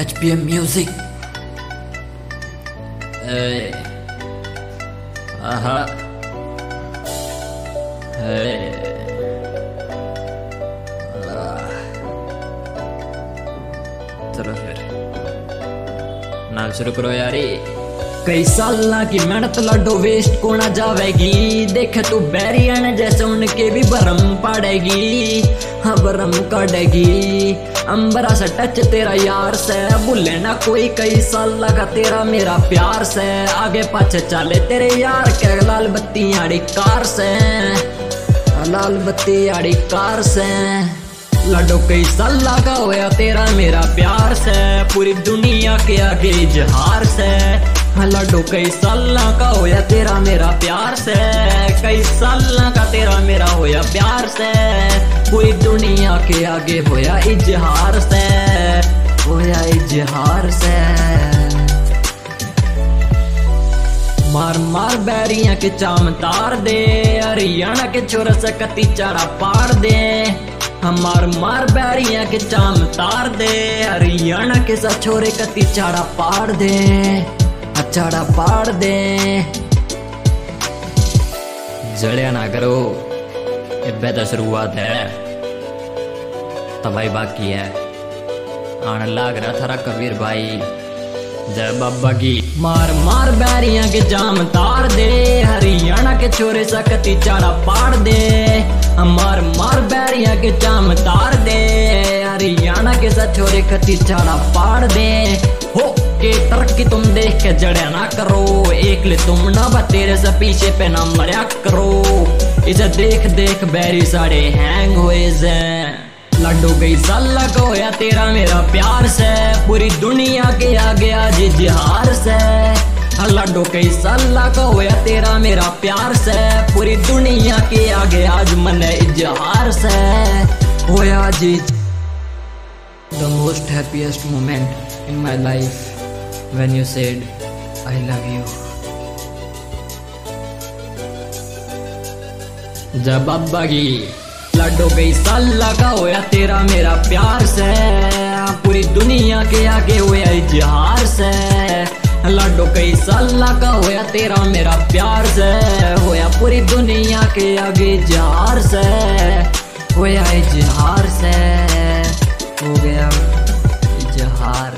HPM Music. Hey. Aha. Hey. चलो फिर शुरू करो यारी कई साल की मेहनत लड्डो वेस्ट को ना जावेगी देख तू बैरियन जैसे उनके भी भरम पड़ेगी हाँ भरम कटेगी अंबरा से टच तेरा यार से। भूले ना कोई कई साल लगा तेरा मेरा प्यार से। आगे पाछे चले तेरे यार के लाल बत्ती आड़ी कार से। लाल बत्ती आड़ी कार से। लाडो कई साल लगा होया तेरा मेरा प्यार से। पूरी दुनिया के आगे इजहार से। हाँ, लड्डो, कई साल का होया तेरा मेरा प्यार से, कई साल का तेरा मेरा होया प्यार से, पूरी दुनिया के आगे होया इजहार से, होया इजहार से। मार मार बैरिया के चाम तार दे, हरियाणा के छोरा से कती चारा पार दे। हमार मार बैरिया के चाम तार दे, हरियाणा के सा छोरे कती चारा पार दे। चारा पार दे जड़िया ना करो ये बेहतर शुरुआत है तबाही बाकी है आने लाग रहा थारा कबीर भाई जय बाबा की मार मार बैरिया के जाम तार दे हरियाणा के छोरे सकती चारा पाड़ दे मार मार बैरिया के जाम तार दे हरियाणा के सा छोरे कती चारा पाड़ दे हो, के तरक्की तुम देख के जड़े ना करो। एक ले तुम ना बतेरे से पीछे पे ना मरिया करो। इसे देख देख बैरी साड़े हैंग हुए लड्डू गई साला को होया तेरा मेरा प्यार से। पूरी दुनिया के आगे आज जिहार से। लड्डू कई साला को होया तेरा मेरा प्यार से। पूरी दुनिया के आगे आज मन इजहार से। होया जी the most happiest moment in my life when you said I love you जब अब्बा की लड्डो गई, साला का होया तेरा मेरा प्यार से। पूरी दुनिया के आगे होया इजहार से। लड्डो कई साल का होया तेरा मेरा प्यार से। होया पूरी दुनिया के आगे इजहार से। होया इजहार से। हो गया इजहार